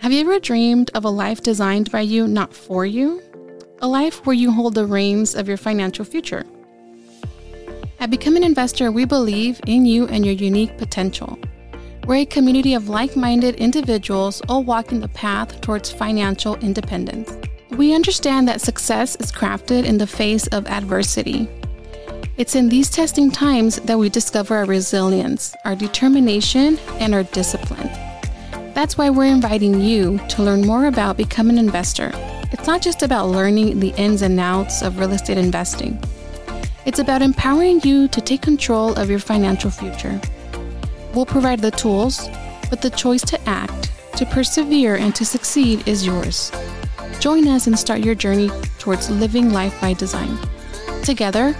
Have you ever dreamed of a life designed by you, not for you? A life where you hold the reins of your financial future. At Become an Investor, we believe in you and your unique potential. We're a community of like minded individuals all walking the path towards financial independence. We understand that success is crafted in the face of adversity. It's in these testing times that we discover our resilience, our determination, and our discipline. That's why we're inviting you to learn more about becoming an investor. It's not just about learning the ins and outs of real estate investing. It's about empowering you to take control of your financial future. We'll provide the tools, but the choice to act, to persevere, and to succeed is yours. Join us and start your journey towards living life by design. Together,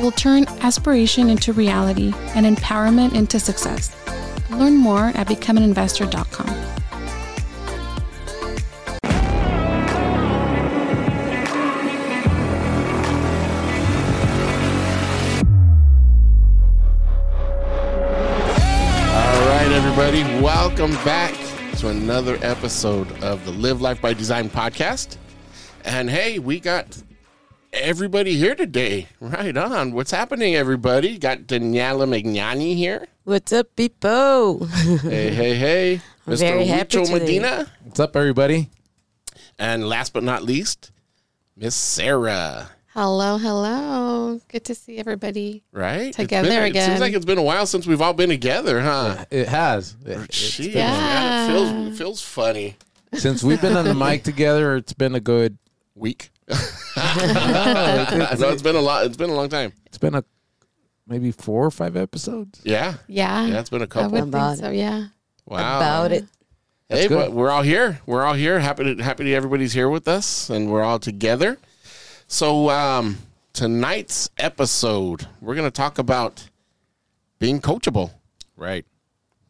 we'll turn aspiration into reality and empowerment into success. Learn more at becomeaninvestor.com. All right, everybody, welcome back to another episode of the Live Life by Design podcast. And hey, we got everybody here today. Right on. What's happening, everybody? Got Daniela Magnani here. What's up, people? Hey, hey, hey. Mr. Very happy Huicho today. Medina. What's up, everybody? And last but not least, Miss Sarah. Hello, hello. Good to see everybody. Right? It's Together been- It again. seems like it's been a while since we've all been together, huh? It has. It- it's Jeez, been- man, it feels, it feels funny. since we've been on the mic together, it's been a good. Week. I know it's been a lot. It's been a long time. It's been a maybe four or five episodes. Yeah. Yeah. Yeah, it's been a couple. I would About think so, yeah. Wow. About it. Hey, good. but we're all here. We're all here. Happy to happy to everybody's here with us, and we're all together. So um, tonight's episode, we're going to talk about being coachable. Right.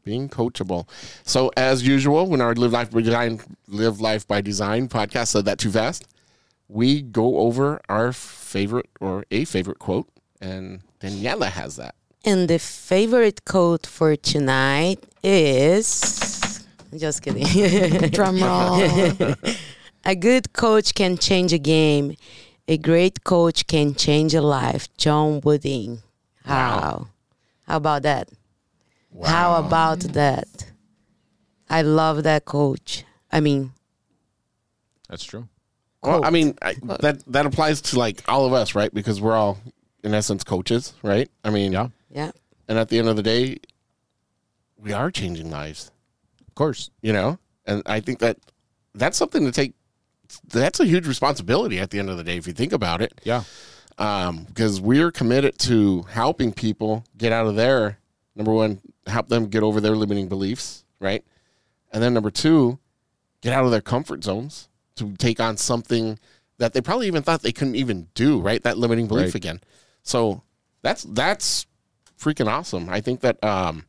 Being coachable. So as usual, when our live life by design, live life by design podcast said that too fast, we go over our favorite or a favorite quote, and Daniela has that. And the favorite quote for tonight is. Just kidding. Drum roll. a good coach can change a game. A great coach can change a life. John Wooden. How? How about that? How about that? I love that coach. I mean, That's true. Well, I mean, I, that that applies to like all of us, right? Because we're all, in essence, coaches, right? I mean, Yeah. yeah. And at the end of the day, we are changing lives, Of course. you know. And I think that that's something to take. That's a huge responsibility at the end of the day, if you think about it, Yeah. um, because we're committed to helping people get out of their number one, help them get over their limiting beliefs, right? And then number two, get out of their comfort zones to take on something that they probably even thought they couldn't even do, right? That limiting belief Right. again. So that's that's freaking awesome. I think that um,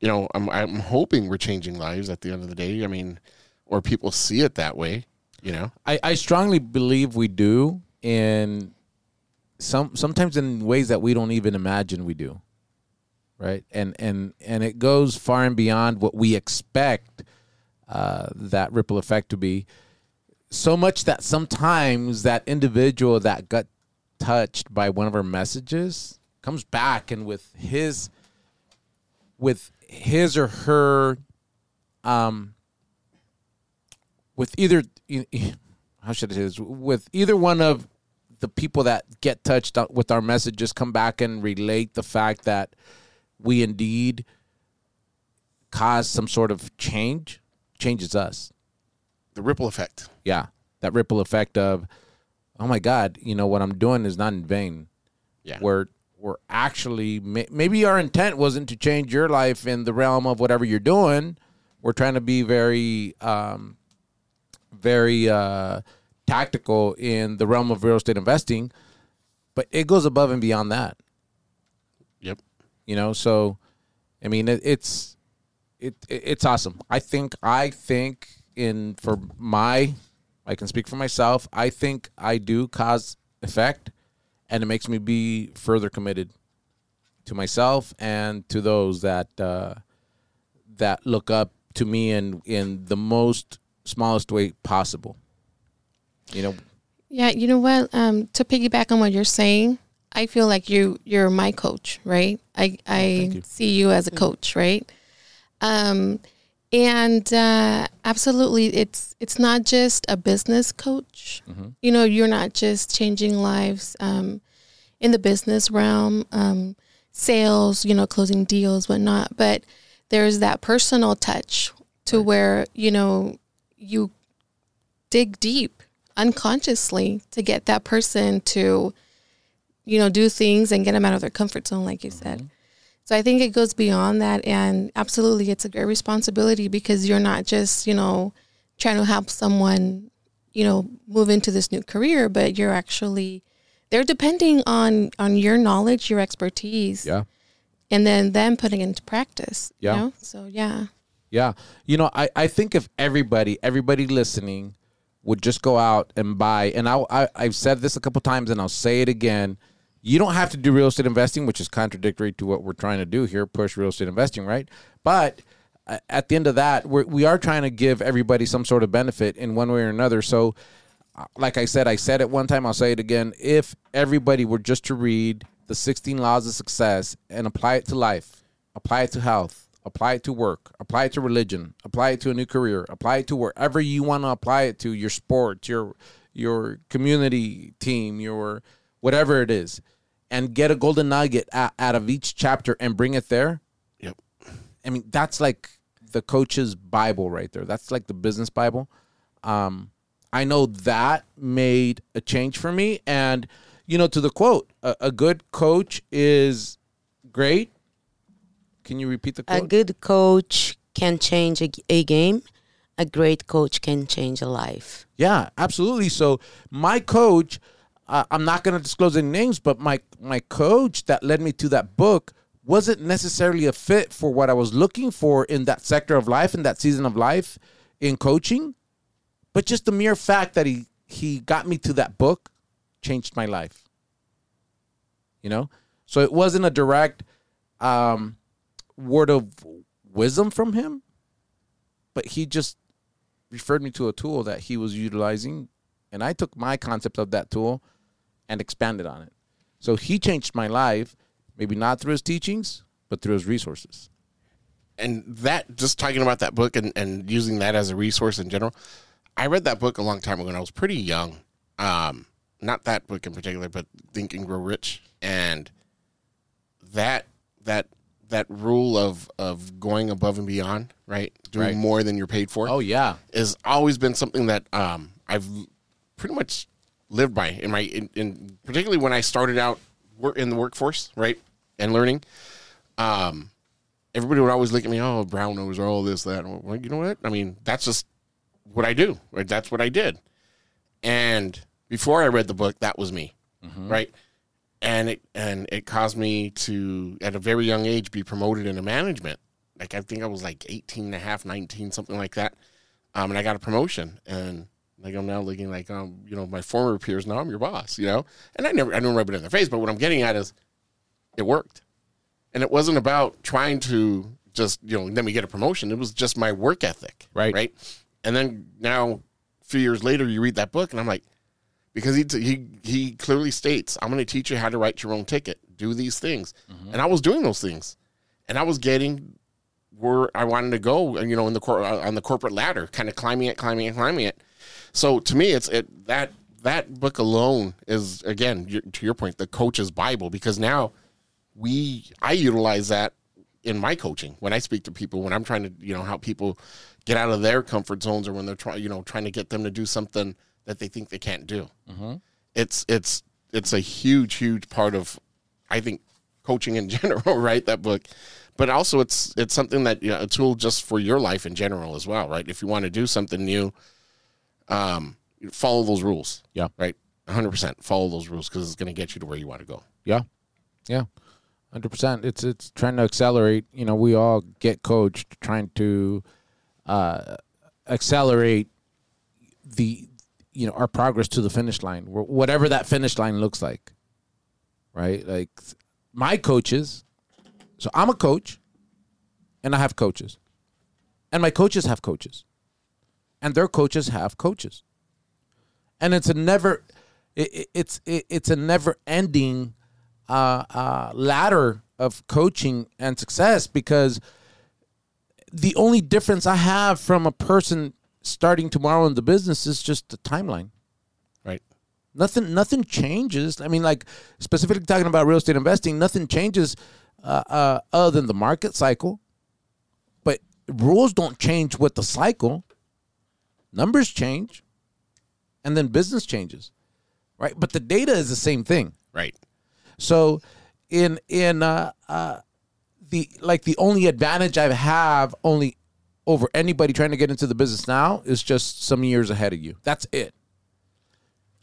you know, I'm I'm hoping we're changing lives at the end of the day. I mean, or people see it that way, you know. I, I strongly believe we do in some sometimes in ways that we don't even imagine we do. Right? And and and it goes far and beyond what we expect uh, that ripple effect to be. So much that sometimes that individual that got touched by one of our messages comes back and with his with his or her um with either how should I say this with either one of the people that get touched with our messages come back and relate the fact that we indeed cause some sort of change changes us The ripple effect. yeah that ripple effect of oh my god you know what i'm doing is not in vain Yeah. we're we're actually maybe our intent wasn't to change your life in the realm of whatever you're doing we're trying to be very um very uh tactical in the realm of real estate investing but it goes above and beyond that Yep. you know so i mean it, it's it, it it's awesome i think i think in for my i can speak for myself i think i do cause effect and it makes me be further committed to myself and to those that uh that look up to me in in the most smallest way possible. You know, Yeah, you know what? Um, to piggyback on what you're saying, I feel like you you're my coach, right? I I you. see you as a coach, right? Um, and uh, absolutely, it's it's not just a business coach. You know, you're not just changing lives um, in the business realm, um, sales, you know, closing deals, whatnot. But there's that personal touch to where you know you dig deep unconsciously to get that person to you know do things and get them out of their comfort zone like you said so i think it goes beyond that and absolutely it's a great responsibility because you're not just you know trying to help someone you know move into this new career but you're actually they're depending on on your knowledge your expertise yeah. and then them putting it into practice Yeah. you know? so yeah Yeah. You know, I, I think if everybody, everybody listening would just go out and buy, and I, I, I've said this a couple times and I'll say it again. You don't have to do real estate investing, which is contradictory to what we're trying to do here, push real estate investing, right? But uh, at the end of that, we're, we are trying to give everybody some sort of benefit in one way or another. So, uh, like I said, I said it one time, I'll say it again. If everybody were just to read the 16 laws of success and apply it to life, apply it to health, apply it to work, apply it to religion, apply it to a new career, apply it to wherever you want to apply it to your sport, your your community team, your whatever it is, and get a golden nugget out, out of each chapter and bring it there. Yep. I mean, that's like the coach's Bible right there. That's like the business Bible. Um, I know that made a change for me. And, you know, to the quote, a, a good coach is great. Can you repeat the quote? A good coach can change a, a game. A great coach can change a life. Yeah, absolutely. So my coach, uh, I'm not going to disclose any names, but my my coach that led me to that book wasn't necessarily a fit for what I was looking for in that sector of life in that season of life in coaching, but just the mere fact that he he got me to that book changed my life. You know, so it wasn't a direct um, word of wisdom from him, but he just referred me to a tool that he was utilizing and I took my concept of that tool and expanded on it. So he changed my life, maybe not through his teachings, but through his resources. and that just talking about that book and, and using that as a resource in general i read that book a long time ago when i was pretty young um, not that book in particular but think and grow rich and that that that rule of of going above and beyond right doing Right. more than you're paid for Oh yeah. has always been something that um, I've pretty much lived by in my in, in particularly when I started out work in the workforce, right, and learning. Um, everybody would always look at me, oh, brown nose, or all this, that. Well, you know what? I mean, that's just what I do. Right? That's what I did. And before I read the book, that was me, right? And it and it caused me to, at a very young age, be promoted into management. Like I think I was like 18 and a half, 19, something like that. Um, and I got a promotion, and like I'm now looking like um, you know, my former peers. Now I'm your boss, you know. And I never, I don't rub it in their face, but what I'm getting at is, it worked, and it wasn't about trying to just you know let me get a promotion. It was just my work ethic, Right. Right. And then now, a few years later, you read that book, and I'm like, because he he he clearly states, I'm going to teach you how to write your own ticket, do these things, and I was doing those things, and I was getting where I wanted to go, and you know, in the cor- on the corporate ladder, kind of climbing it, climbing it, climbing it. So to me, it's it that that book alone is again your, to your point, the coach's bible, because now we I utilize that in my coaching when I speak to people when I'm trying to you know help people get out of their comfort zones or when they're trying you know trying to get them to do something that they think they can't do. Mm-hmm. It's it's it's a huge huge part of I think coaching in general, right? That book, but also it's it's something that you know, a tool just for your life in general as well, right? If you want to do something new, um, follow those rules. Yeah. right. 100 percent follow those rules because it's going to get you to where you want to go. Yeah. Yeah. Hundred percent. It's it's trying to accelerate. You know, we all get coached trying to uh, accelerate the you know our progress to the finish line, whatever that finish line looks like. Right. Like my coaches. So I'm a coach, and I have coaches, and my coaches have coaches, and their coaches have coaches, and it's a never, it, it- it's it, it's a never ending uh, uh, ladder of coaching and success because the only difference I have from a person starting tomorrow in the business is just the timeline. Right. Nothing, nothing changes. I mean, like specifically talking about real estate investing, nothing changes uh, uh, other than the market cycle. But rules don't change with the cycle. Numbers change, and then business changes, right? But the data is the same thing. Right. So, in in uh, uh, the like the only advantage I have only over anybody trying to get into the business now is just some years ahead of you. That's it.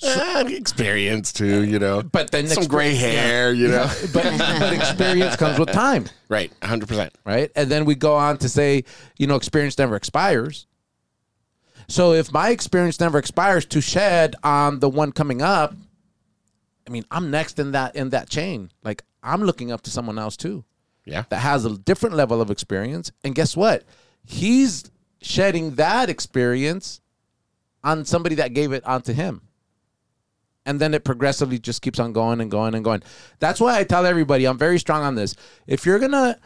Eh, experience too, you know. But then some gray hair, you know. but, but experience comes with time, Right. 100%. right? And then we go on to say, you know, experience never expires. So if my experience never expires to shed on the one coming up, I mean, I'm next in that in that chain. Like I'm looking up to someone else too. Yeah. that has a different level of experience. And guess what? He's shedding that experience on somebody that gave it onto him. And then it progressively just keeps on going and going and going. That's why I tell everybody I'm very strong on this. If you're gonna,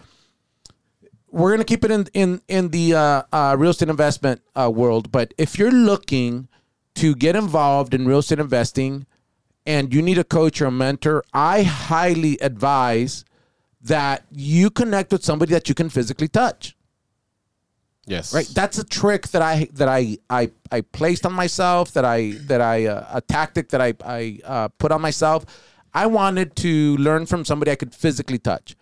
we're gonna keep it in in in the uh, uh, real estate investment uh, world. But if you're looking to get involved in real estate investing, and you need a coach or a mentor, I highly advise that you connect with somebody that you can physically touch. Yes. Right? That's a trick that I that I I, I placed on myself. That I that I uh, a tactic that I I uh, put on myself. I wanted to learn from somebody I could physically touch,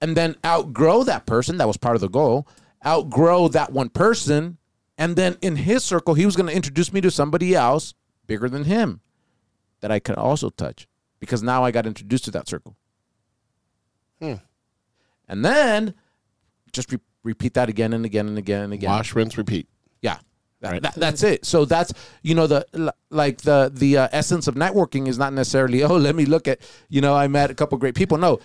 and then outgrow that person. That was part of the goal. Outgrow that one person, and then in his circle, he was going to introduce me to somebody else bigger than him that I could also touch because now I got introduced to that circle. And then just re- repeat that again and again and again and again. Wash, rinse, repeat. Yeah. That, that- that's it. So that's you know the like the the uh, essence of networking is not necessarily oh let me look at you know I met a couple great people. No,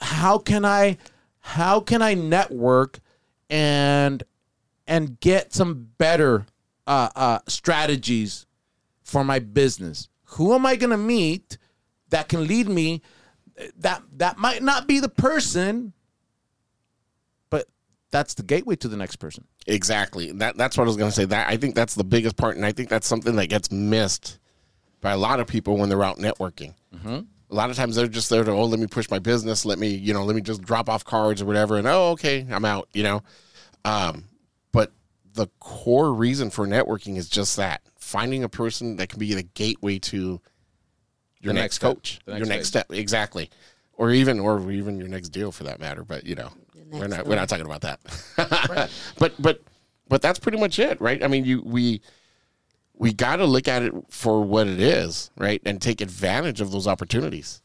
how can I how can I network and and get some better uh, uh, strategies for my business? Who am I going to meet that can lead me? That that might not be the person, but that's the gateway to the next person. Exactly. That that's what I was going to say. That I think that's the biggest part, and I think that's something that gets missed by a lot of people when they're out networking. A lot of times they're just there to oh, let me push my business, let me you know, let me just drop off cards or whatever, and oh, okay, I'm out. You know, um, but the core reason for networking is just that finding a person that can be the gateway to your The next, next coach, The your next next step, exactly, or even or even your next deal for that matter. But you know, we're next not we're not talking about that. but but but that's pretty much it, right? I mean, you we we got to look at it for what it is, right, and take advantage of those opportunities,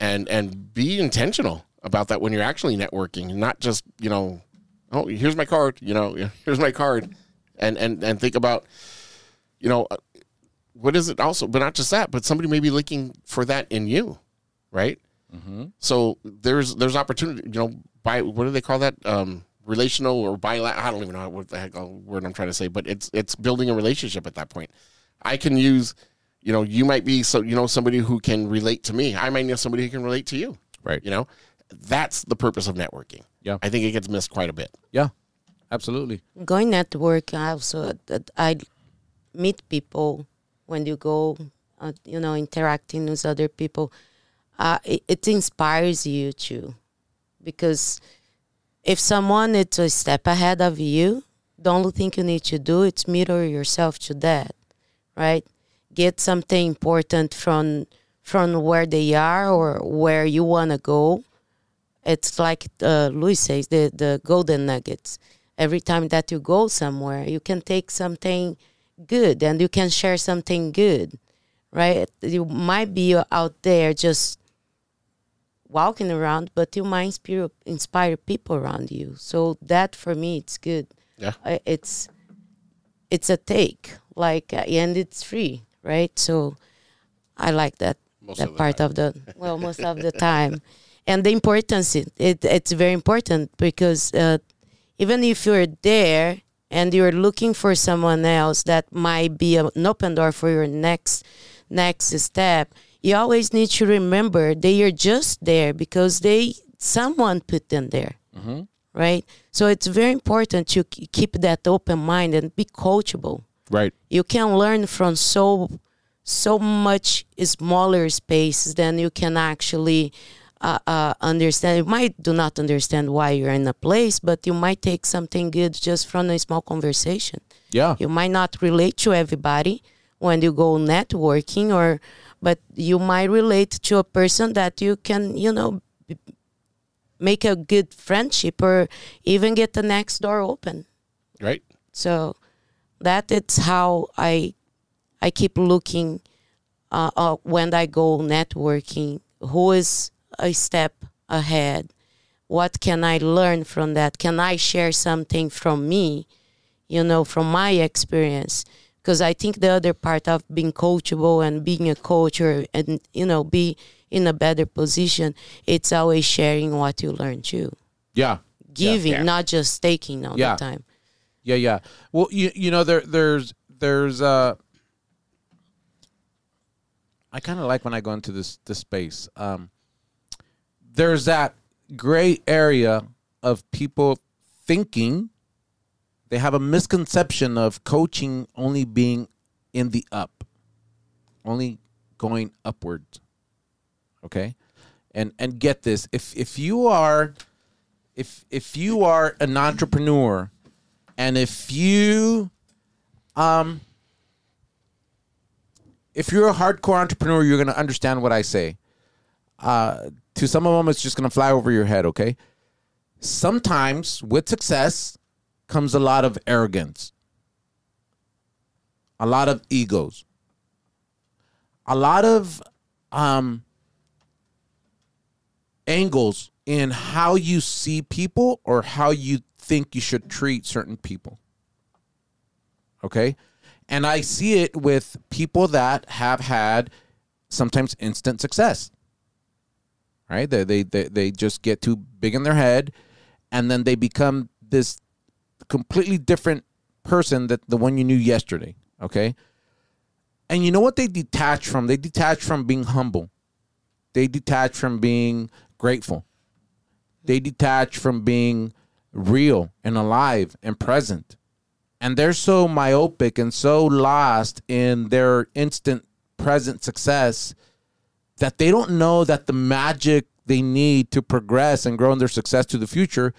and and be intentional about that when you're actually networking, not just you know, oh, here's my card, you know, here's my card, and and and think about, you know, uh, what is it also, but not just that, but somebody may be looking for that in you, right? So there's there's opportunity, you know, by what do they call that? Um, relational or bilateral. I don't even know what the heck word I'm trying to say, but it's it's building a relationship at that point. I can use, you know, you might be so you know somebody who can relate to me. I might know somebody who can relate to you. Right. You know, that's the purpose of networking. Yeah. I think it gets missed quite a bit. Yeah, absolutely. going network also that I meet people when you go uh, you know interacting with other people uh, it, it inspires you too because if someone is a step ahead of you the only thing you need to do is mirror yourself to that right get something important from from where they are or where you want to go it's like uh, Luis says, the, the golden nuggets. Every time that you go somewhere, you can take something good and you can share something good, right? You might be out there just walking around, but you might inspire, inspire people around you. So that for me, it's good. Yeah. It's it's a take, like, uh, and it's free, right? So I like that Most that of part of the well most of the time and the importance it, it it's very important because uh, even if you're there and you're looking for someone else that might be an open door for your next next step, you always need to remember they are just there because they someone put them there. Right? So it's very important to keep that open mind and be coachable Right. you can learn from so so much smaller spaces than you can actually uh, uh, understand. You might do not understand why you're in a place, but you might take something good just from a small conversation. Yeah. You might not relate to everybody when you go networking, or but you might relate to a person that you can, you know, make a good friendship or even get the next door open. Right? So that it's how I I keep looking uh, uh, when I go networking. Who is a step ahead? What can I learn from that? Can I share something from me? You know, from my experience. Because I think the other part of being coachable and being a coach or and you know be in a better position, it's always sharing what you learn too. Yeah. Giving, Yeah. not just taking all Yeah. the time. Yeah, yeah. Well, you you know there there's there's uh I kind of like when I go into this this space. Um there's that gray area of people thinking they have a misconception of coaching only being in the up. Only going upwards. Okay? And and get this, if if you are if if you are an entrepreneur and if you um if you're a hardcore entrepreneur you're going to understand what i say uh to some of them it's just going to fly over your head okay sometimes with success comes a lot of arrogance a lot of egos a lot of um angles in how you see people or how you think you should treat certain people. Okay? And I see it with people that have had sometimes instant success. Right? They they they, they just get too big in their head and then they become this completely different person that the one you knew yesterday. Okay? And you know what they detach from? They detach from being humble. They detach from being grateful. They detach from being real and alive and present. And they're so myopic and so lost in their instant present success that they don't know that the magic they need to progress and grow in their success to the future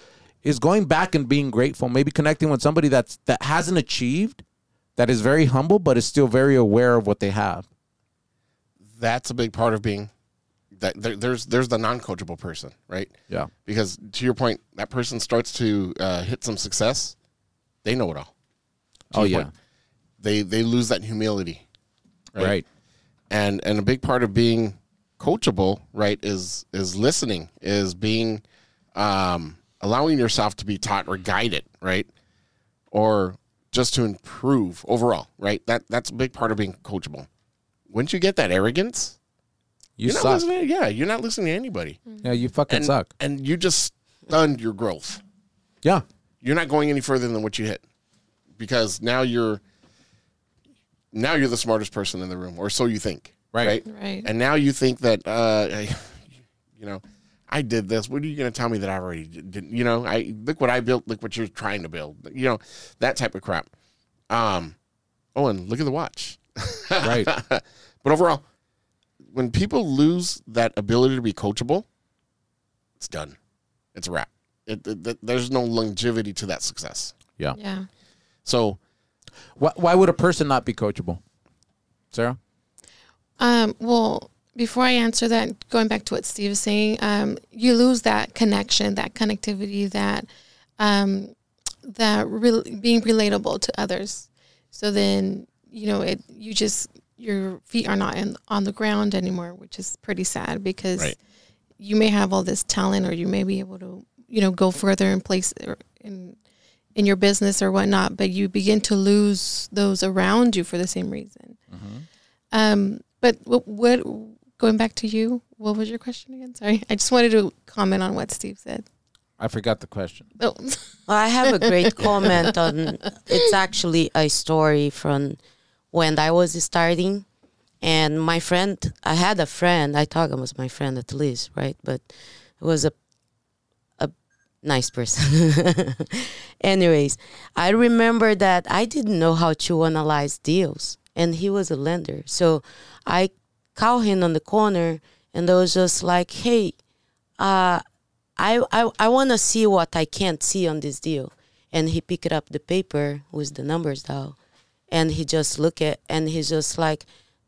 is going back and being grateful, maybe connecting with somebody that's that hasn't achieved, that is very humble but is still very aware of what they have. That's a big part of being that there, there's there's the non-coachable person, right? Yeah. Because to your point, that person starts to uh, hit some success. They know it all. To Oh yeah. point, they they lose that humility, right? Right. And and a big part of being coachable, right, is is listening, is being um, allowing yourself to be taught or guided, right, or just to improve overall, right? That that's a big part of being coachable. Once you get that arrogance, You you're not suck. listening. Yeah, you're not listening to anybody, Yeah, you fucking and suck. and you just stunned your growth. Yeah. You're not going any further than what you hit because now you're now you're the smartest person in the room, or so you think, Right. Right. And now you think that, uh, you know, I did this. What are you going to tell me that I already did? You know, I look what I built. Look what you're trying to build. You know, that type of crap. Um, oh, and look at the watch. Right. but overall, when people lose that ability to be coachable, it's done. It's a wrap. It, it- it- there's no longevity to that success. Yeah. Yeah. So Why, why would a person not be coachable? Sarah? Um, well, before I answer that, going back to what Steve is saying, um, you lose that connection, that connectivity, that um, that re- being relatable to others. So then, you know, it you just your feet are not in, on the ground anymore, which is pretty sad because Right. you may have all this talent, or you may be able to, you know, go further in place or in in your business or whatnot, but you begin to lose those around you for the same reason. Um, but what, what, going back to you, what was your question again? Sorry, I just wanted to comment on what Steve said. I forgot the question. Oh, Well, I have a great comment on. It's actually a story from when I was starting, and my friend. I had a friend. I thought it was my friend at least, right? But it was a a nice person. Anyways, I remember that I didn't know how to analyze deals, and he was a lender. So I him on the corner, and I was just like, "Hey, uh, I I, I want to see what I can't see on this deal." And he picked up the paper with the numbers down, and he just look at and he's just like,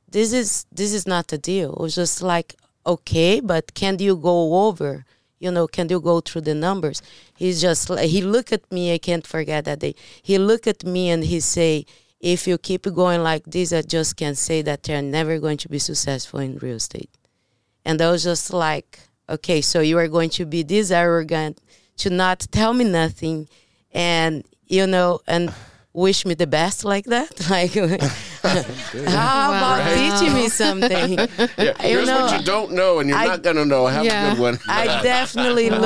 "This is this is not a deal." It was just like, "Okay, but can you go over?" You know, can you go through the numbers? He's just he look at me. I can't forget that day. He look at me and he say, "If you keep going like this, I just can say that they're never going to be successful in real estate." And I was just like, okay, so you are going to be this arrogant to not tell me nothing and, you know, and wish me the best like that? Like, how about Wow. teaching me something? Yeah, You know, what you don't know, and you're I- not gonna know. Have Yeah. a good one. I definitely Wow.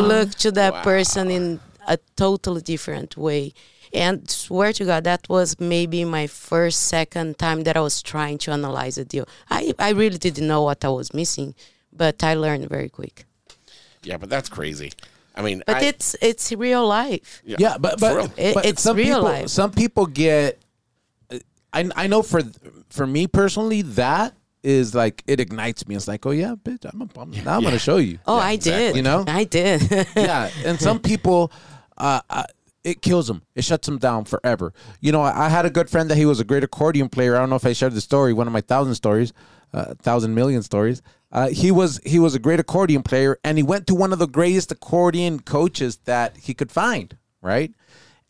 look look to that Wow. person in a totally different way. And swear to God, that was maybe my first, second time that I was trying to analyze a deal. I, I really didn't know what I was missing, but I learned very quick. yeah, but that's crazy. I mean, But I, it's it's real life. Yeah, but For real. but, It- but it's some real people, life. Some people get. I I know for for me personally that is like it ignites me. It's like oh yeah, bitch, I'm, I'm now I'm gonna show you. Oh, Yeah, I exactly. did. You know? I did. yeah, and some people, uh, uh, it kills him. It shuts him down forever. You know, I, I had a good friend that he was a great accordion player. I don't know if I shared the story, one of my thousand stories, uh, thousand million stories. Uh, he was he was a great accordion player, and he went to one of the greatest accordion coaches that he could find. Right,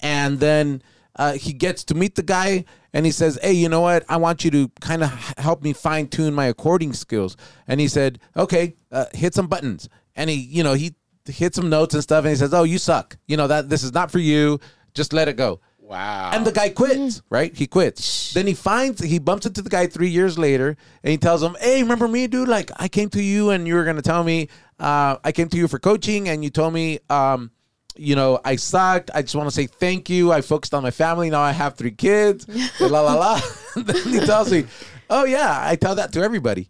and then. Uh, he gets to meet the guy and he says, Hey, you know what? I want you to kind of help me fine tune my accordion skills. And he said, Okay, uh, hit some buttons. And he, you know, he hit some notes and stuff and he says, Oh, you suck. You know, that this is not for you. Just let it go. wow. And the guy quits, right? He quits. Then he finds, he bumps into the guy three years later and he tells him, Hey, remember me, dude? Like, I came to you and you were going to tell me, uh, I came to you for coaching and you told me, um, you know, I sucked. I just want to say thank you. I focused on my family. Now I have three kids. la la la. then he tells me, "Oh yeah, I tell that to everybody."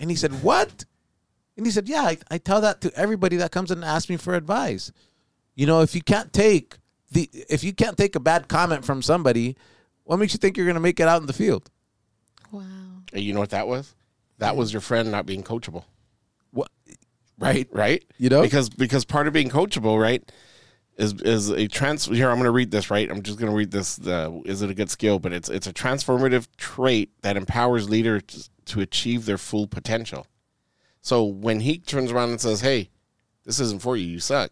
And he said, "What?" And he said, "Yeah, I, I tell that to everybody that comes and asks me for advice. You know, if you can't take the if you can't take a bad comment from somebody, what makes you think you're going to make it out in the field?" wow. Hey, you know what that was? That was your friend not being coachable, What? Right? right? You know? because because part of being coachable, right, is is a trans. Here, I'm going to read this. Right, I'm just going to read this. Uh, is it a good skill? But it's it's a transformative trait that empowers leaders to achieve their full potential. So when he turns around and says, "Hey, this isn't for you. You suck,"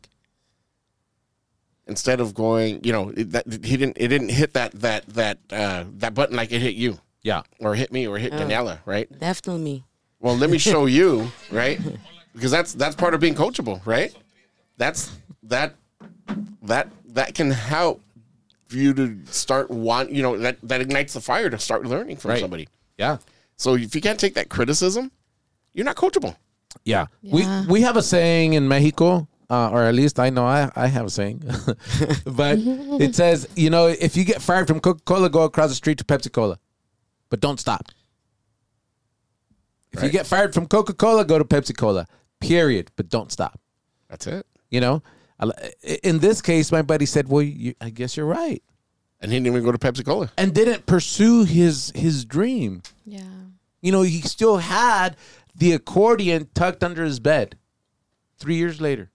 instead of going, you know, it, that he didn't it didn't hit that that that uh, that button like it hit you Yeah. or hit me or hit Daniela, right? Definitely me. Well, let me show you, right? Because that's that's part of being coachable, right? That's that that that can help you to start want you know that that ignites the fire to start learning from Right. somebody. Yeah. So if you can't take that criticism, you're not coachable. Yeah. Yeah. We we have a saying in Mexico, uh, or at least I know I, I have a saying, but it says, you know, if you get fired from Coca Cola, go across the street to Pepsi Cola, but don't stop. If you get fired from Coca Cola, go to Pepsi Cola. Period. But don't stop. That's it. You know, in this case, my buddy said, "Well, you, I guess you're right," And he didn't even go to Pepsi Cola. and didn't pursue his his dream. Yeah. You know, he still had the accordion tucked under his bed three years later.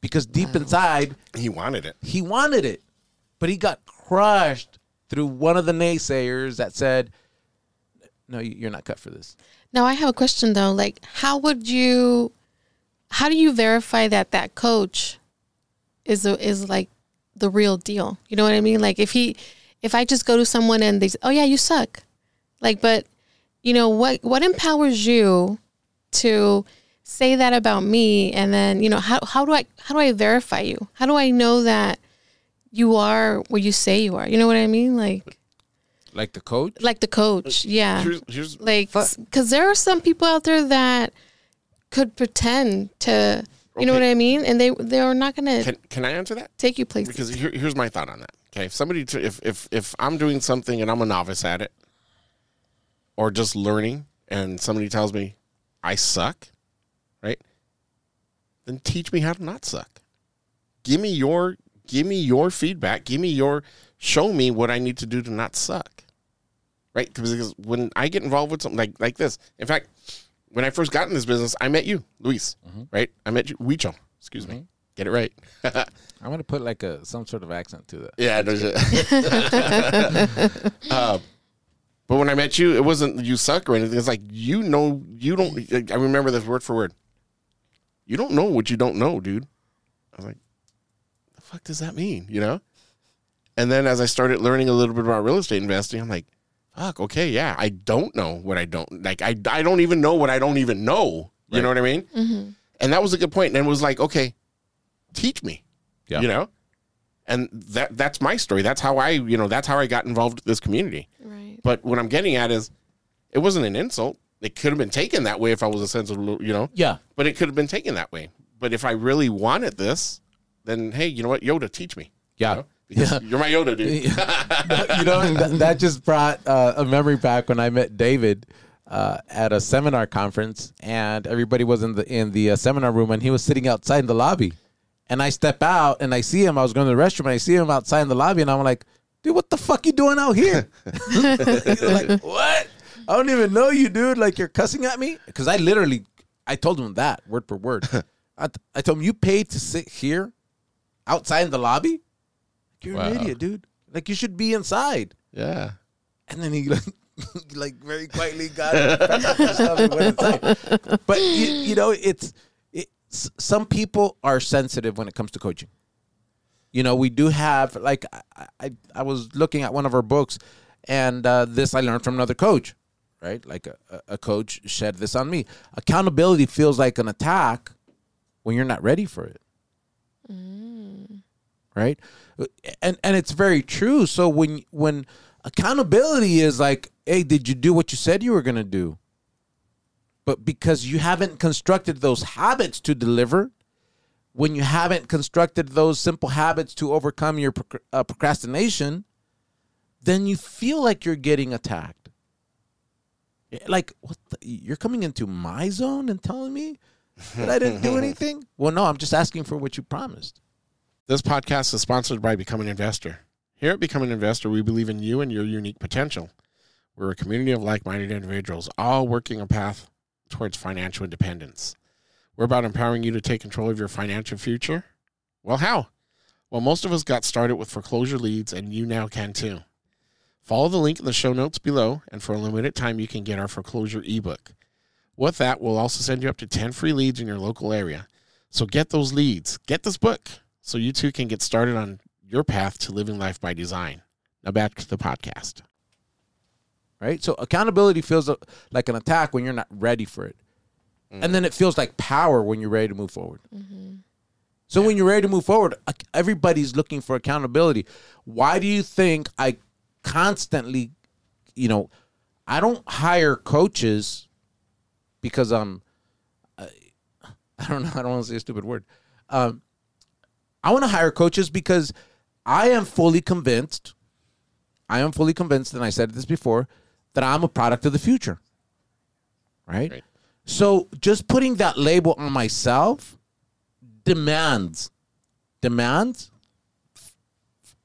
Because deep inside, He wanted it. he wanted it. But he got crushed through one of the naysayers that said, No, you- you're not cut for this. Now I have a question though. Like, how would you, how do you verify that that coach is a, is like the real deal? You know what I mean? Like, if he, if I just go to someone and they, say, oh yeah, you suck, like, but you know what? What empowers you to say that about me? And then you know how how do I how do I verify you? How do I know that you are what you say you are? You know what I mean? Like Like the coach? like the coach, yeah Here's, here's like because there are some people out there that could pretend to You know what I mean? And they they're not gonna Can can I answer that? take you places. Because here, here's my thought on that. Okay, if somebody, t- if if if I'm doing something and I'm a novice at it, or just learning, and somebody tells me I suck, right? Then teach me how to not suck. Give me your give me your feedback. Give me your show me what I need to do to not suck. Right? Because when I get involved with something like like this, in fact, when I first got in this business, I met you, Luis. Right? I met you, Huicho. Excuse me. Get it right. I'm gonna put like a some sort of accent to that. Yeah, there's a. uh, but when I met you, it wasn't you suck or anything. It's like you know, you don't. I remember this word for word. You don't know what you don't know, dude. I was like, the fuck does that mean? You know. And then as I started learning a little bit about real estate investing, I'm like, fuck, okay, yeah, I don't know what I don't like. I I don't even know what I don't even know. You Right. know what I mean? Mm-hmm. And that was a good point. And it was like, okay, teach me Yeah. you know and that that's my story that's how i you know that's how i got involved with this community Right. But what i'm getting at is it wasn't an insult it could have been taken that way if i was a sensitive you know Yeah. but it could have been taken that way but if i really wanted this then hey you know what yoda teach me Yeah. you know? because you're my yoda dude you know, that, that just brought uh, a memory back when I met David uh, at a seminar conference, and everybody was in the in the uh, seminar room, and he was sitting outside in the lobby. And I step out, and I see him. I was going to the restroom, and I see him outside in the lobby, and I'm like, "Dude, what the fuck you doing out here?" Like, "What? I don't even know you, dude. Like you're cussing at me?" Because I literally, I told him that word for word. I, I told him, "You paid to sit here, outside in the lobby." You're an idiot, dude. Like you should be inside. yeah And then he like, like very quietly got it. and went inside. But you, you know, it's it, some people are sensitive when it comes to coaching. You know, we do have like I I, I was looking at one of our books, and uh, this I learned from another coach, right? Like a, a- coach shed this on me. Accountability feels like an attack when you're not ready for it. Right? And and it's very true. So when when accountability is like hey did you do what you said you were going to do? But because you haven't constructed those habits to deliver when you haven't constructed those simple habits to overcome your proc- uh, procrastination then you feel like you're getting attacked like what the, you're coming into my zone and telling me that I didn't do anything well no I'm just asking for what you promised This podcast is sponsored by Become an Investor. Here at Become an Investor, we believe in you and your unique potential. We're a community of like minded individuals, all working a path towards financial independence. We're about empowering you to take control of your financial future. Well, how? Well, most of us got started with foreclosure leads, and you now can too. Follow the link in the show notes below, and for a limited time, you can get our foreclosure ebook. With that, we'll also send you up to 10 free leads in your local area. So get those leads, get this book, so you too can get started on your path to living life by design. Now back to the podcast. right? So accountability feels uh, like an attack when you're not ready for it. And then it feels like power when you're ready to move forward. So when you're ready to move forward, everybody's looking for accountability. Why do you think I constantly, you know, I don't hire coaches because I'm, uh, I don't know, I don't want to say a stupid word. Um, I want to hire coaches because I am fully convinced I am fully convinced, and I said this before, that I'm a product of the future. Right? Right. So just putting that label on myself demands demands f-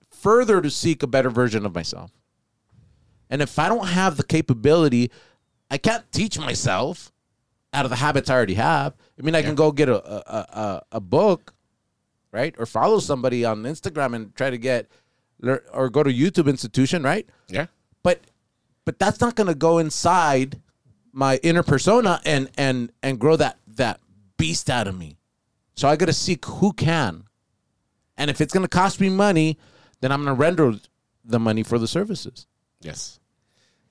further to seek a better version of myself. And if I don't have the capability, I can't teach myself out of the habits I already have. I mean, I can go get a a, a, a book, right, or follow somebody on Instagram and try to get, or go to YouTube institution, right? Yeah. But but that's not going to go inside my inner persona and and and grow that that beast out of me. So I got to seek who can. And if it's going to cost me money, then I'm going to render the money for the services. Yes.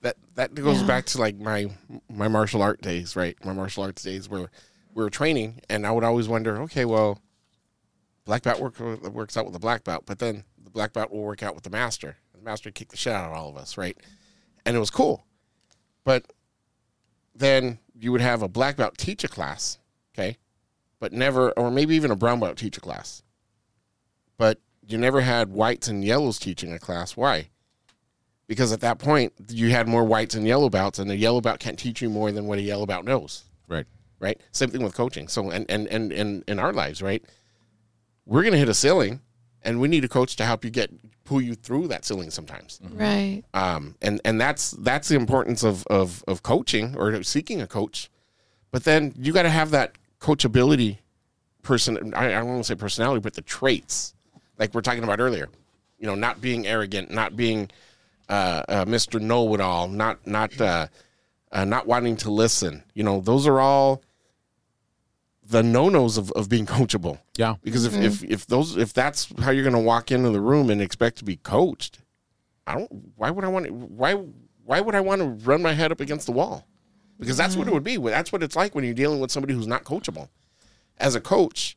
That that goes back to like my my martial art days, right? My martial arts days where we were training, and I would always wonder, okay, well, black belt work, works out with the black belt, but then the black belt will work out with the master. The master would kick the shit out of all of us, right? And it was cool, but then you would have a black belt teach a class, okay, but never, or maybe even a brown belt teach a class, but you never had whites and yellows teaching a class. Why? Because at that point, you had more whites and yellow belts, and a yellow belt can't teach you more than what a yellow belt knows Right. right? Same thing with coaching. So and and and and in our lives, right? We're gonna hit a ceiling, and we need a coach to help you get pull you through that ceiling sometimes. Right. Um, and and that's that's the importance of of of coaching or seeking a coach. But then you got to have that coachability person. I, I don't want to say personality, but the traits, like we're talking about earlier. You know, not being arrogant, not being uh, uh, Mr. Know It All, not not uh, uh, not wanting to listen. You know, those are all the no nos of, of being coachable. Yeah. Because if, mm-hmm. if if those if that's how you're going to walk into the room and expect to be coached, I don't. Why would I want to? Why why would I want to run my head up against the wall? Because that's what it mm-hmm. would be. That's what it's like when you're dealing with somebody who's not coachable. As a coach,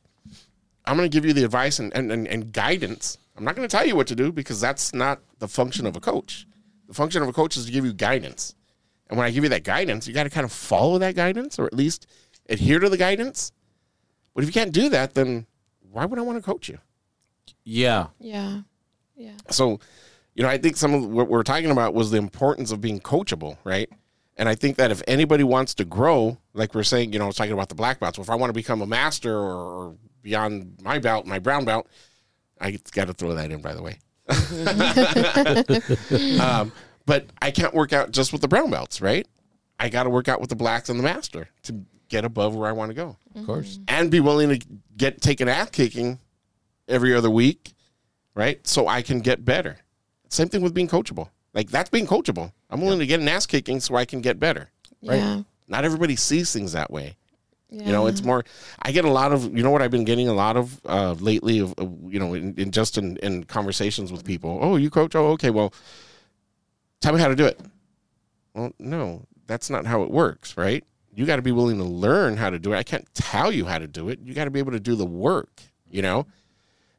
I'm going to give you the advice and, and, and, and guidance. I'm not going to tell you what to do because that's not the function of a coach. The function of a coach is to give you guidance. And when I give you that guidance, you got to kind of follow that guidance or at least adhere to the guidance. But if you can't do that, then why would I want to coach you? Yeah. Yeah. Yeah. So, you know, I think some of what we're talking about was the importance of being coachable, right? And I think that if anybody wants to grow, like we're saying, you know, I was talking about the black belts. Well, if I want to become a master or, or beyond my belt, my brown belt, I got to throw that in, by the way. um, but I can't work out just with the brown belts, right? I got to work out with the blacks and the master to get above where I want to go Of course. and be willing to get take an ass kicking every other week, right? So I can get better. Same thing with being coachable. Like that's being coachable. I'm willing to get an ass kicking so I can get better. Right? Yeah. Not everybody sees things that way. yeah. You know, it's more. I get a lot of. You know what I've been getting a lot of uh, lately. Of, of you know, in, in just in, in conversations with people. Oh, you coach? Oh, okay. Well, tell me how to do it. Well, no, that's not how it works, right? You got to be willing to learn how to do it. I can't tell you how to do it. You got to be able to do the work. You know,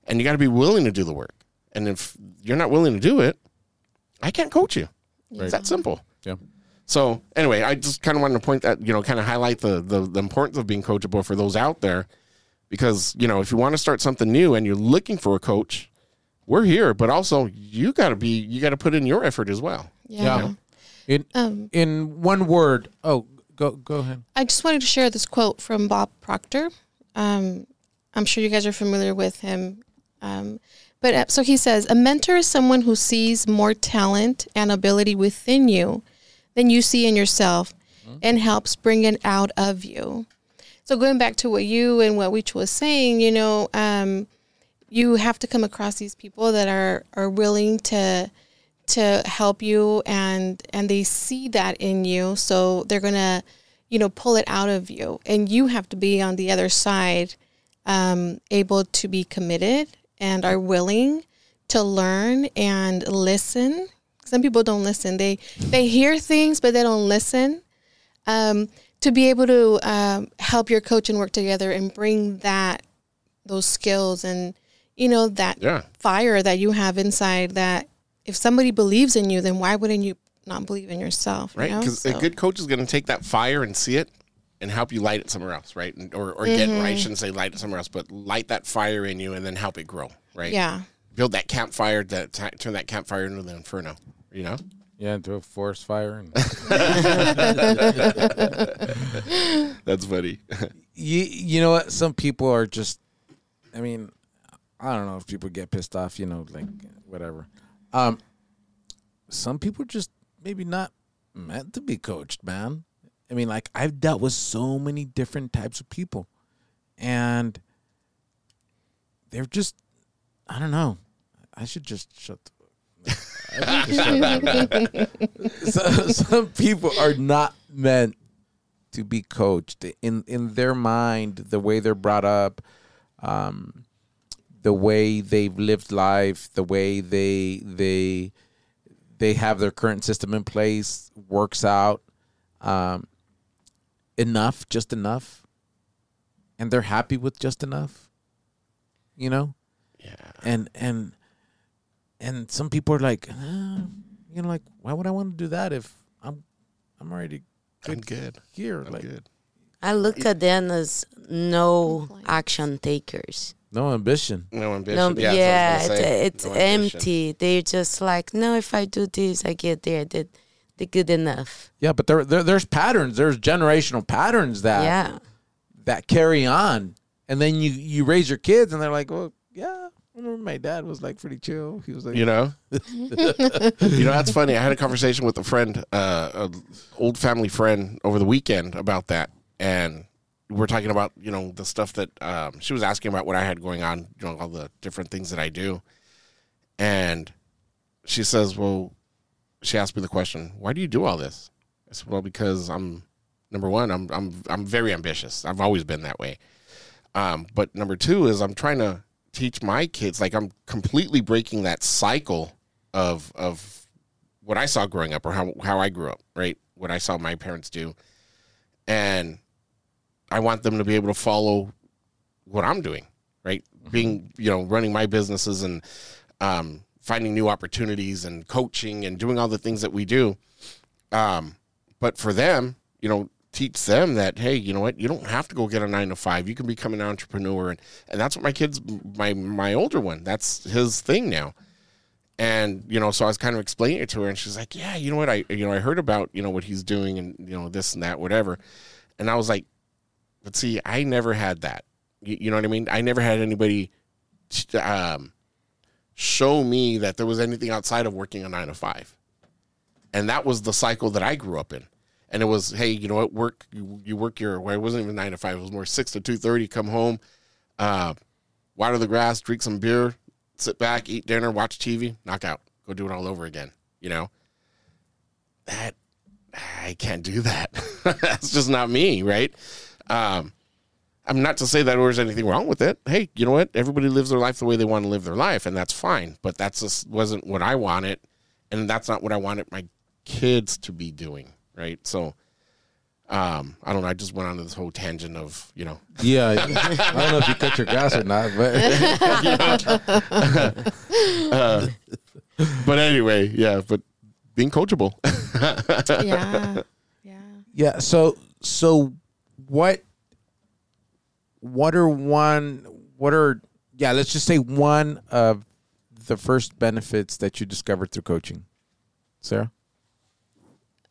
and you got to be willing to do the work. And if you're not willing to do it, I can't coach you. It's that simple. Yeah. So anyway, I just kind of wanted to point that, you know, kind of highlight the, the the importance of being coachable for those out there, because you know if you want to start something new and you're looking for a coach, we're here. But also you got to be you got to put in your effort as well. Yeah. In Um, in one word. Oh, go go ahead. I just wanted to share this quote from Bob Proctor. Um, I'm sure you guys are familiar with him. Um, but uh, so he says, a mentor is someone who sees more talent and ability within you than you see in yourself and helps bring it out of you. So going back to what you and what Weech was saying, you know, um, you have to come across these people that are, are willing to to help you and and they see that in you so they're gonna you know pull it out of you. And you have to be on the other side um, able to be committed and are willing to learn and listen. Some people don't listen. They they hear things but they don't listen. Um, to be able to um, help your coach and work together and bring that those skills and you know that Yeah. fire that you have inside that if somebody believes in you then why wouldn't you not believe in yourself you right? know? Because So- a good coach is going to take that fire and see it and help you light it somewhere else, right? And, or or get Mm-hmm. I shouldn't say light it somewhere else, but light that fire in you and then help it grow, right? yeah Build that campfire, that t- turn that campfire into the inferno. You know, Yeah, into a forest fire. And that's funny. you you know what? Some people are just. I mean, I don't know if people get pissed off. You know, like whatever. Um, some people just maybe not meant to be coached, man. I mean, like I've dealt with so many different types of people, and they're just. I don't know. I should just shut. The, I should just shut up. so, some people are not meant to be coached in in their mind the way they're brought up um the way they've lived life the way they they they have their current system in place works out um enough just enough and they're happy with just enough you know Yeah. and and and some people are like "Ah, you know like why would i want to do that if i'm i'm already I'm good. here I'm like good. I look at them as no action takers. No ambition. No ambition. No, yeah, yeah, that's what I was gonna say. it's, it's No ambition. empty. They're just like, no, if I do this, I get there. That they're good enough. Yeah, but there, there there's patterns. There's generational patterns that yeah. that carry on, and then you you raise your kids, and they're like, well, yeah. I remember my dad was like pretty chill. He was like, You know, you know that's funny. I had a conversation with a friend, uh, an old family friend, over the weekend about that, and we're talking about you know the stuff that um, she was asking about what I had going on, you know, all the different things that I do, and she says, "Well," she asked me the question, "Why do you do all this?" I said, "Well, because I'm number one, I'm I'm I'm very ambitious. I've always been that way. Um, but number two is I'm trying to teach my kids like I'm completely breaking that cycle of of what I saw growing up or how how I grew up, right? What I saw my parents do. And I want them to be able to follow what I'm doing, right? Being, you know, running my businesses and um, finding new opportunities and coaching and doing all the things that we do. Um, but for them, you know, teach them that hey, you know what, you don't have to go get a nine to five. You can become an entrepreneur, and and that's what my kids, my my older one, that's his thing now. And you know, so I was kind of explaining it to her, and she's like, "Yeah, you know what? I you know I heard about you know what he's doing, and you know this and that, whatever." And I was like, "But see, I never had that. You, you know what I mean? I never had anybody um, show me that there was anything outside of working a nine to five, and that was the cycle that I grew up in. And it was, hey, you know what? Work you, you work your. Well, it wasn't even nine to five. It was more six to two thirty. Come home, uh, water the grass, drink some beer, sit back, eat dinner, watch TV, knock out, go do it all over again. You know, that I can't do that. That's just not me, right? Um, I'm not to say that there's anything wrong with it. Hey, you know what? Everybody lives their life the way they want to live their life, and that's fine. But that's just wasn't what I wanted, and that's not what I wanted my kids to be doing, right? So, um, I don't know. I just went on this whole tangent of you know yeah. I don't know if you cut your grass or not, but but anyway, yeah. But being coachable, yeah. Yeah. yeah. So so what what are one what are yeah? Let's just say one of the first benefits that you discovered through coaching, Sarah.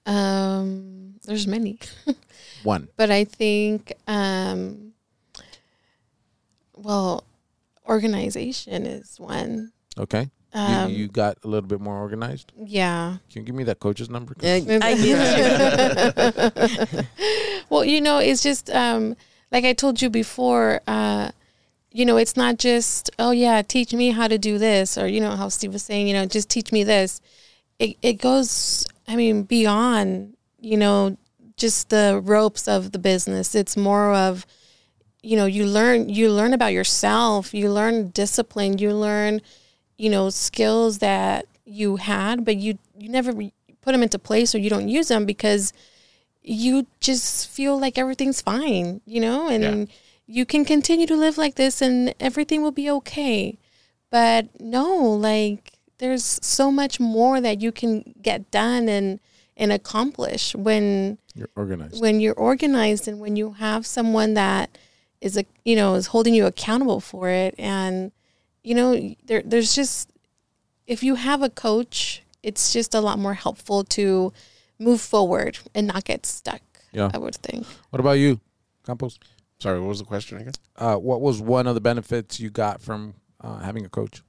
Um, there's many, One. but I think, um, well, organization is one. Okay. Um, you, you got a little bit more organized. Yeah. Can you give me that coach's number? I did. well, you know, it's just um, like I told you before. Uh, you know, it's not just oh yeah, teach me how to do this, or you know how Steve was saying, you know, just teach me this. It it goes, I mean, beyond you know just the ropes of the business. It's more of you know you learn you learn about yourself, you learn discipline, you learn you know skills that you had, but you you never re- put them into place or you don't use them because you just feel like everything's fine, you know, and you can continue to live like this and everything will be okay. But no, like there's so much more that you can get done and and accomplish when You're organized. when you're organized and when you have someone that is a you know is holding you accountable for it and you know there there's just if you have a coach it's just a lot more helpful to move forward and not get stuck Yeah. i would think What about you, Campos? sorry, what was the question again? Uh, what was one of the benefits you got from uh, having a coach?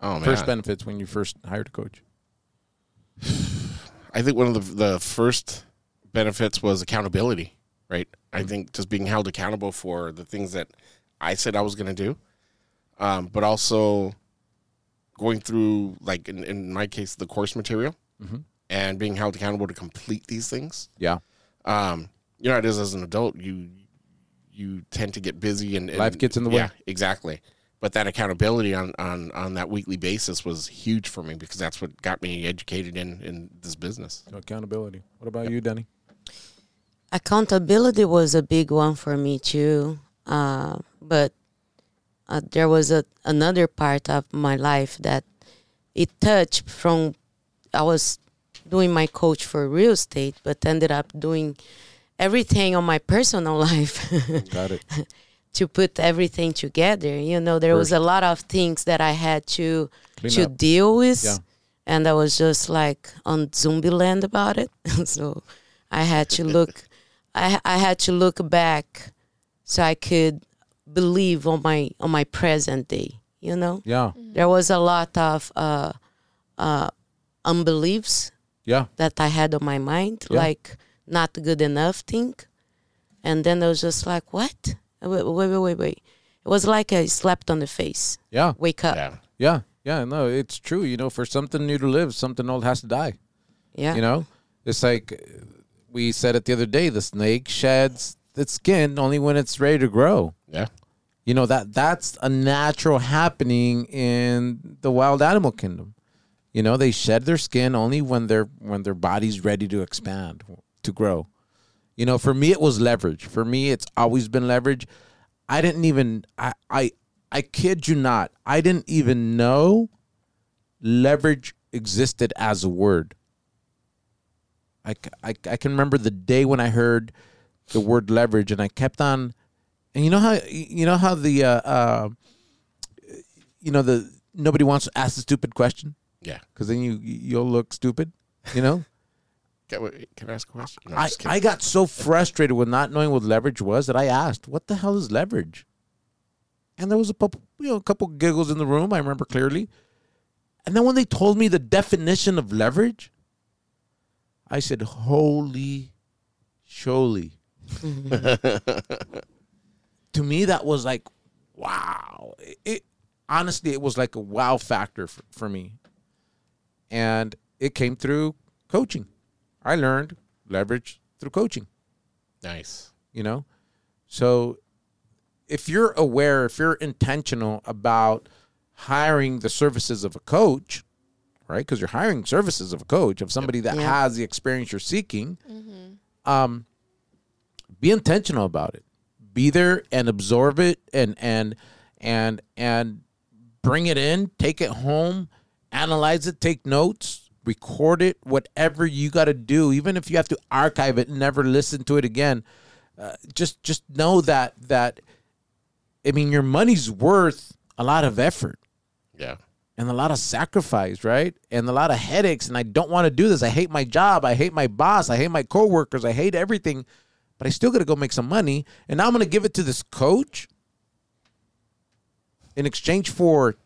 Oh man, First benefits when you first hired a coach. I think one of the the first benefits was accountability, right? I think just being held accountable for the things that I said I was going to do, um, but also going through, like in, in my case, the course material Mhm. and being held accountable to complete these things. Yeah. Um, you know, how it is as an adult, you you tend to get busy and, and Life gets in the way. Yeah, exactly. But that accountability on, on, on that weekly basis was huge for me because that's what got me educated in, in this business. So accountability. What about you, Denny? Accountability was a big one for me too. Uh, but uh, there was a, another part of my life that it touched from I was doing my coach for real estate, but ended up doing everything on my personal life Got it. to put everything together. You know, there was a lot of things that I had to Clean to up. deal with, Yeah. and I was just like on zombie land about it. so I had to look, I I had to look back, so I could believe on my on my present day. You know, Yeah. there was a lot of uh, uh, unbeliefs Yeah. that I had on my mind, Yeah. like not good enough thing. And then I was just like, what? Wait, wait, wait, wait, wait. It was like I slapped on the face. Yeah. Wake up. Yeah. Yeah. Yeah. No, it's true. You know, for something new to live, something old has to die. Yeah. You know, it's like uh, we said it the other day. The snake sheds its skin only when it's ready to grow. Yeah. You know that that's a natural happening in the wild animal kingdom. You know, they shed their skin only when their when their body's ready to expand, to grow. You know, for me it was leverage. For me it's always been leverage. I didn't even I I I kid you not. I didn't even know leverage existed as a word. I, I, I can remember the day when I heard the word leverage and I kept on and you know how you know how the uh, uh you know the nobody wants to ask the stupid question Yeah. because then you you'll look stupid, you know? Can, wait, can I ask a question? No, I'm I. I got so frustrated with not knowing what leverage was that I asked, "What the hell is leverage?" And there was a couple, you know, a couple giggles in the room. I remember clearly. And then when they told me the definition of leverage, I said, "Holy, surely." to me, that was like, wow. It, it honestly, it was like a wow factor for, for me, and it came through coaching. I learned leverage through coaching, nice. you know? So if you're aware, if you're intentional about hiring the services of a coach, right? Because you're hiring services of a coach, of somebody that Yeah. has the experience you're seeking, um, be intentional about it. Be there and absorb it and and and and bring it in, take it home, analyze it, take notes, record it, whatever you got to do, even if you have to archive it and never listen to it again. Uh, just just know that that I mean your money's worth a lot of effort Yeah. and a lot of sacrifice, right? And a lot of headaches. And I don't want to do this. I hate my job. I hate my boss. I hate my coworkers. I hate everything. But I still got to go make some money. And now I'm going to give it to this coach in exchange for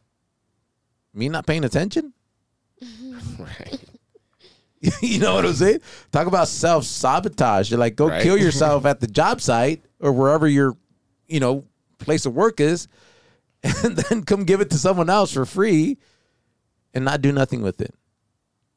me not paying attention. Right. you know what I'm saying? Talk about self sabotage. You're like, go Right. kill yourself at the job site or wherever your, you know, place of work is, and then come give it to someone else for free and not do nothing with it.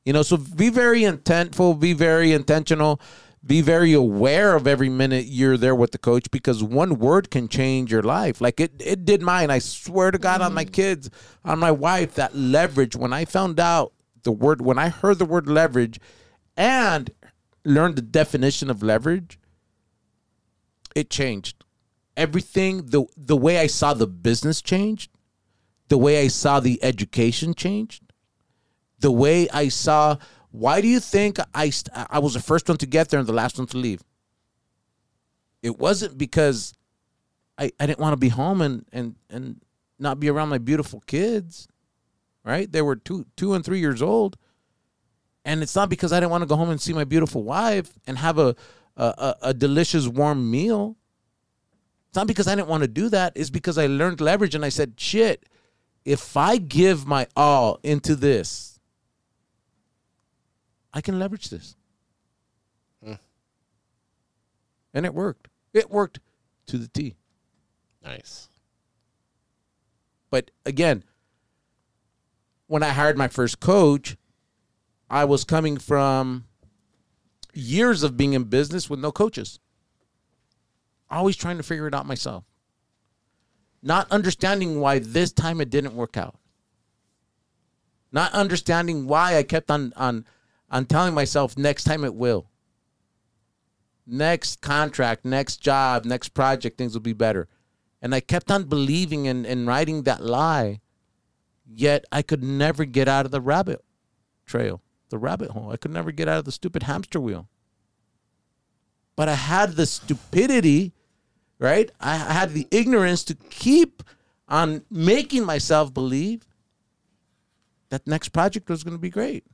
You know, so be very intentful, be very intentional, be very aware of every minute you're there with the coach because one word can change your life. Like it, it did mine. I swear to God on my mm. kids, on my wife, that leverage. When I found out the word, when I heard the word leverage and learned the definition of leverage, it changed. Everything, the the way I saw the business changed, the way I saw the education changed, the way I saw. Why do you think I I was the first one to get there and the last one to leave? It wasn't because I, I didn't want to be home and, and and not be around my beautiful kids, right? They were two two and three years old, and it's not because I didn't want to go home and see my beautiful wife and have a, a, a delicious warm meal. It's not because I didn't want to do that. It's because I learned leverage and I said, shit, if I give my all into this, I can leverage this. Mm. And it worked. It worked to the T. Nice. But again, when I hired my first coach, I was coming from years of being in business with no coaches. Always trying to figure it out myself. Not understanding why this time it didn't work out. Not understanding why I kept on on on telling myself next time it will. Next contract, next job, next project, things will be better. And I kept on believing and, and writing that lie. Yet I could never get out of the rabbit trail, the rabbit hole. I could never get out of the stupid hamster wheel. but I had the stupidity, right? I had the ignorance to keep on making myself believe that next project was going to be great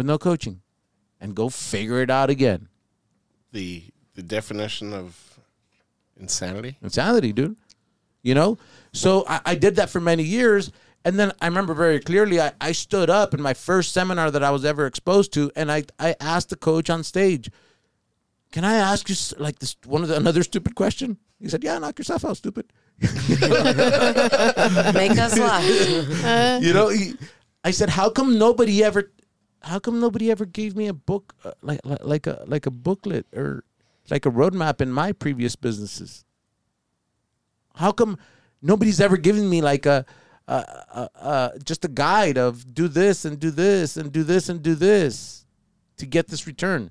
with no coaching and go figure it out again. The the definition of insanity. Insanity, dude. You know? So I, I did that for many years. And then I remember very clearly I, I stood up in my first seminar that I was ever exposed to and I, I asked the coach on stage, Can I ask you like this one of the, another stupid question? He said, Yeah, knock yourself out, stupid. Make us laugh. you know, he, I said, How come nobody ever how come nobody ever gave me a book uh, like, like like a like a booklet or like a roadmap in my previous businesses? How come nobody's ever given me like a, a, a, a just a guide of do this and do this and do this and do this to get this return?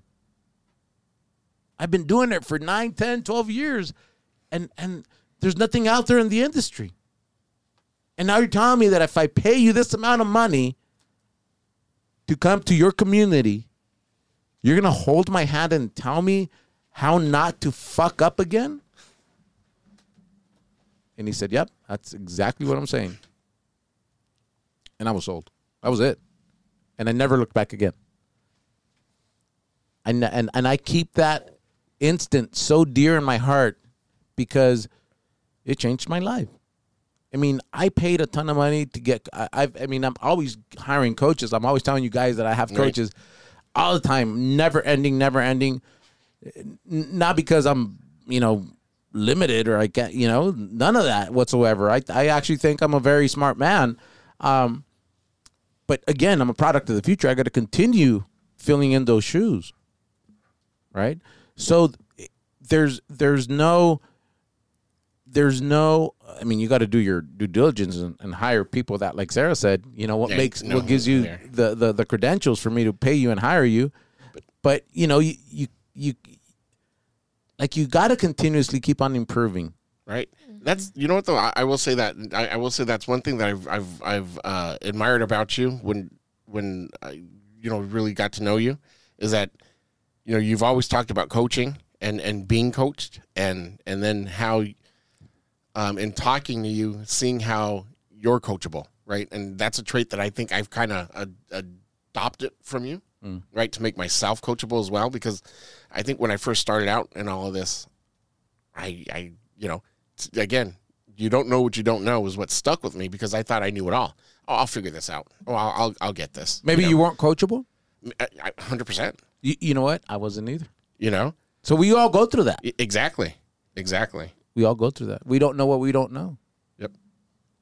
I've been doing it for 9, 10, 12 years and and there's nothing out there in the industry. And now you're telling me that if I pay you this amount of money to come to your community, you're going to hold my hand and tell me how not to fuck up again? And he said, Yep, that's exactly what I'm saying. And I was sold. That was it. And I never looked back again. And, and, and I keep that instant so dear in my heart because it changed my life. I mean, I paid a ton of money to get. I, I've. I mean, I'm always hiring coaches. I'm always telling you guys that I have Right. coaches all the time, never ending, never ending. Not because I'm, you know, limited or I get, you know, none of that whatsoever. I I actually think I'm a very smart man. Um, but again, I'm a product of the future. I got to continue filling in those shoes, right? So th- there's there's no there's no i mean you got to do your due diligence and, and hire people that like sarah said you know what Yeah, makes no, what gives you there. the, the the credentials for me to pay you and hire you but, you know you you you like you got to continuously keep on improving right? That's you know what though. I, I will say that I, I will say that's one thing that I've I've I've uh, admired about you when when I you know really got to know you is that you know you've always talked about coaching and and being coached and and then how um, in talking to you seeing how you're coachable right and that's a trait that I think I've kind of uh, adopted from you right to make myself coachable as well because I think when I first started out in all of this I, I, you know, again, you don't know what you don't know is what stuck with me because I thought I knew it all. Oh, I'll figure this out. Oh, I'll, I'll, I'll get this. maybe you, know? weren't coachable hundred percent. you, you know what i wasn't either You know, so we all go through that exactly, exactly. We all go through that we don't know what we don't know Yep.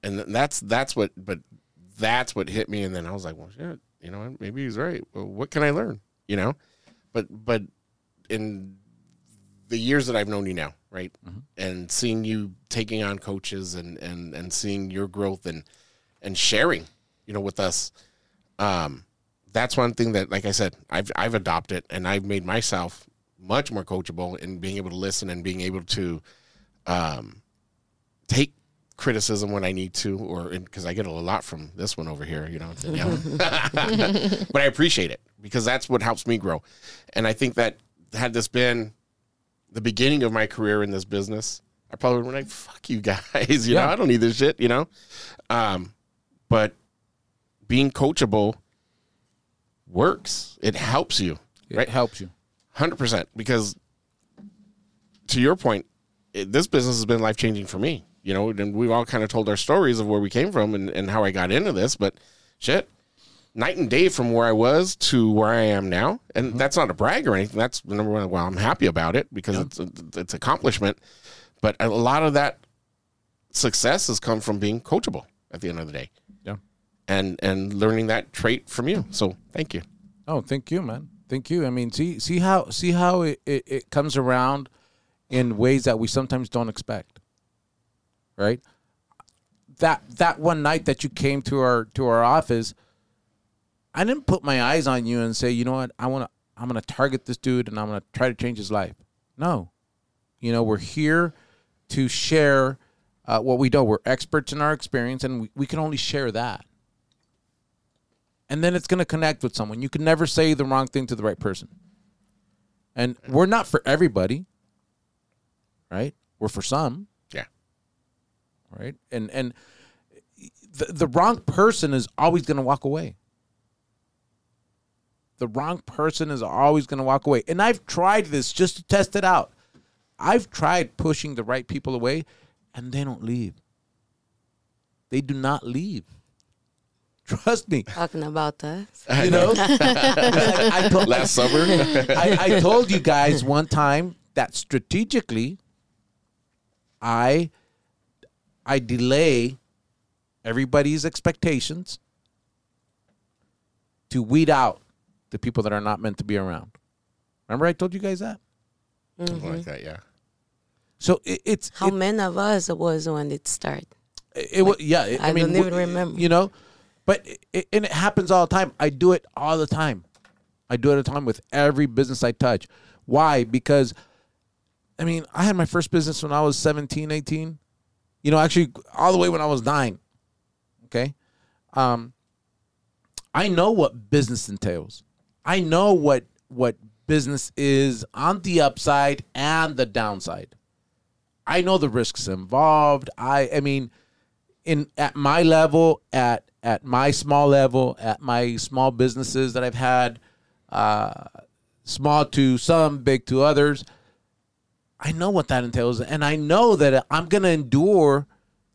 And th- that's that's what, but that's what hit me. And then I was like, well, shit. You know, maybe he's right. Well, what can I learn? You know, but but in the years that I've known you now, right, and seeing you taking on coaches and and and seeing your growth and and sharing, you know, with us, um, that's one thing that, like I said, I've I've adopted and I've made myself much more coachable in being able to listen and being able to, um, take criticism when I need to, or because I get a lot from this one over here, you know. but I appreciate it because that's what helps me grow. And I think that had this been the beginning of my career in this business, I probably would have been like, "Fuck you guys," you know. I don't need this shit, you know. Um, but being coachable works. It helps you, it right? helps you Hundred percent. Because to your point, it, this business has been life changing for me. You know, and we've all kind of told our stories of where we came from and, and how I got into this. But shit, night and day from where I was to where I am now. And mm-hmm. that's not a brag or anything. That's number one. Well, I'm happy about it because it's a, it's accomplishment. But a lot of that success has come from being coachable at the end of the day yeah and and learning that trait from you. So thank you. Oh, thank you, man. Thank you. I mean, see, see how, see how it, it, it comes around in ways that we sometimes don't expect. Right. That that one night that you came to our to our office, I didn't put my eyes on you and say, you know what, I want to, I'm gonna target this dude and I'm gonna try to change his life. No, you know, we're here to share uh, what we know. We're experts in our experience, and we, we can only share that and then it's going to connect with someone. You can never say the wrong thing to the right person. And we're not for everybody, right? We're for some, Yeah. right? And and the, the wrong person is always going to walk away. The wrong person is always going to walk away. And I've tried this just to test it out. I've tried pushing the right people away and they don't leave. They do not leave. Trust me. Talking about us. You know, I, I told, Last summer. I, I told you guys one time that strategically, I I delay everybody's expectations to weed out the people that are not meant to be around. Remember, I told you guys that. Something like mm-hmm. that, yeah. So it, it's How it, many of us it was when it started? it, was yeah. it- I, I mean, don't even w- remember. You know, but it, it, and it happens all the time. I do it all the time. I do it all the time with every business I touch. Why? Because I mean, I had my first business when I was 17, 18. You know, actually all the way when I was 9. Okay? Um I know what business entails. I know what what business is on the upside and the downside. I know the risks involved. I I mean in at my level, at at my small level, at my small businesses that I've had, uh, small to some, big to others, I know what that entails, and I know that I'm going to endure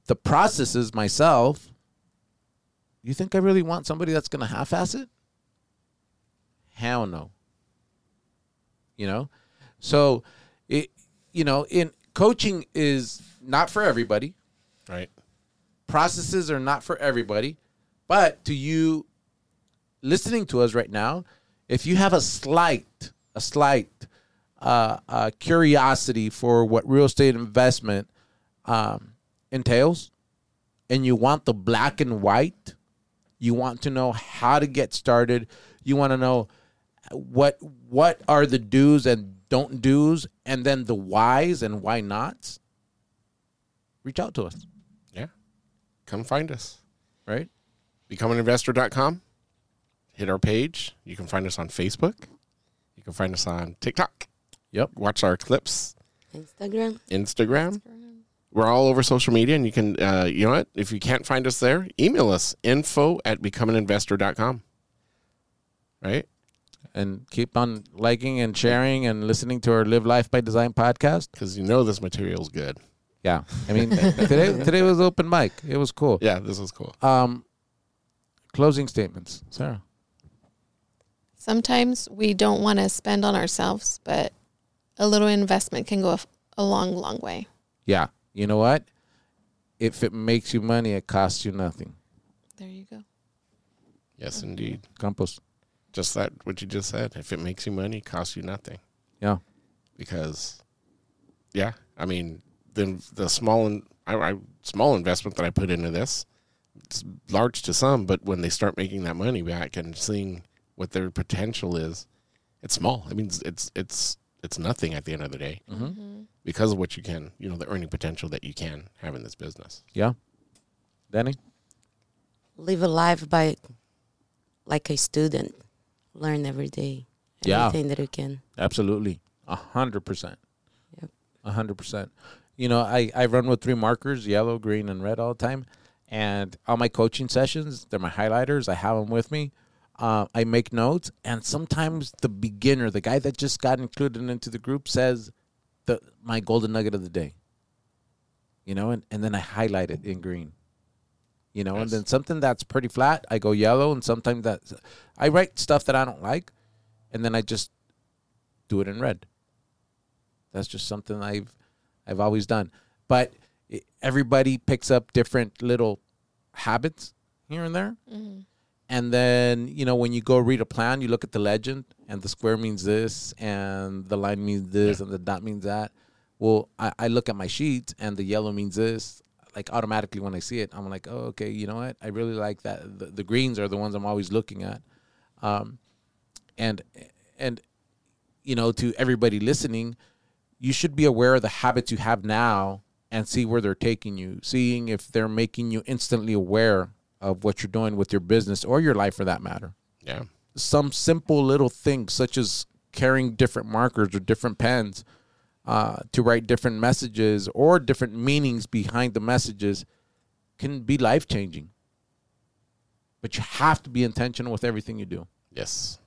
the processes myself. You think I really want somebody that's going to half-ass it? Hell no. You know, so it you know in coaching is not for everybody Right. processes are not for everybody but to you listening to us right now if you have a slight a slight uh, uh, curiosity for what real estate investment um, entails and you want the black and white you want to know how to get started you want to know what what are the do's and don't do's and then the whys and why nots reach out to us Yeah. Come find us. right BecomeAnInvestor.com. Hit our page. You can find us on Facebook. You can find us on TikTok. Yep. Watch our clips. Instagram. Instagram. We're all over social media, and you can, uh, you know what? If you can't find us there, email us info at becomeaninvestor.com. Right? and keep on liking and sharing and listening to our Live Life by Design podcast. Because you know this material is good. Yeah, I mean today today was open mic. It was cool. Yeah, this was cool. Um, closing statements, Sarah. Sometimes we don't want to spend on ourselves, but a little investment can go a, a long, long way. Yeah, you know what? If it makes you money, it costs you nothing. There you go. Yes, indeed. Campos. Just that, what you just said. If it makes you money, it costs you nothing. Yeah. because yeah i mean the the small and I, I small investment that i put into this it's large to some but when they start making that money back and seeing what their potential is it's small i mean it's it's it's, it's nothing at the end of the day Mm-hmm. because of what you can you know the earning potential that you can have in this business Yeah. Danny. Live a life by like a student. Learn every day. Yeah. Everything that you can. Absolutely. A hundred percent. Yep. A hundred percent. You know, I, I run with three markers, yellow, green, and red all the time. And all my coaching sessions, they're my highlighters. I have them with me. Uh, I make notes. And sometimes the beginner, the guy that just got included into the group says the my golden nugget of the day. You know, and, and then I highlight it in green. You know, and then something that's pretty flat, I go yellow, and sometimes that's I write stuff that I don't like, and then I just do it in red. That's just something I've I've always done. But everybody picks up different little habits here and there. And then, you know, when you go read a plan, you look at the legend and the square means this and the line means this and the dot means that. Well, I, I look at my sheets and the yellow means this. Like automatically when I see it, I'm like, oh, okay, you know what? I really like that. The, the greens are the ones I'm always looking at. Um, and and you know to everybody listening you should be aware of the habits you have now and see where they're taking you seeing if they're making you instantly aware of what you're doing with your business or your life for that matter yeah some simple little things such as carrying different markers or different pens uh, to write different messages or different meanings behind the messages can be life changing. But you have to be intentional with everything you do. Yes.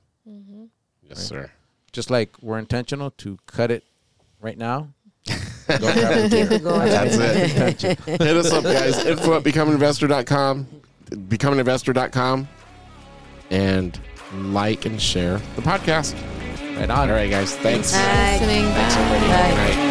Yes, sir. Just like we're intentional to cut it right now. Go grab a Keep beer. it. That's it. Hit us up, guys. Info at becomeinvestor.com, becomeinvestor.com, and like and share the podcast. Right on. All right, guys. Thanks. Bye. Listening. Thanks, everybody. Bye. Good night.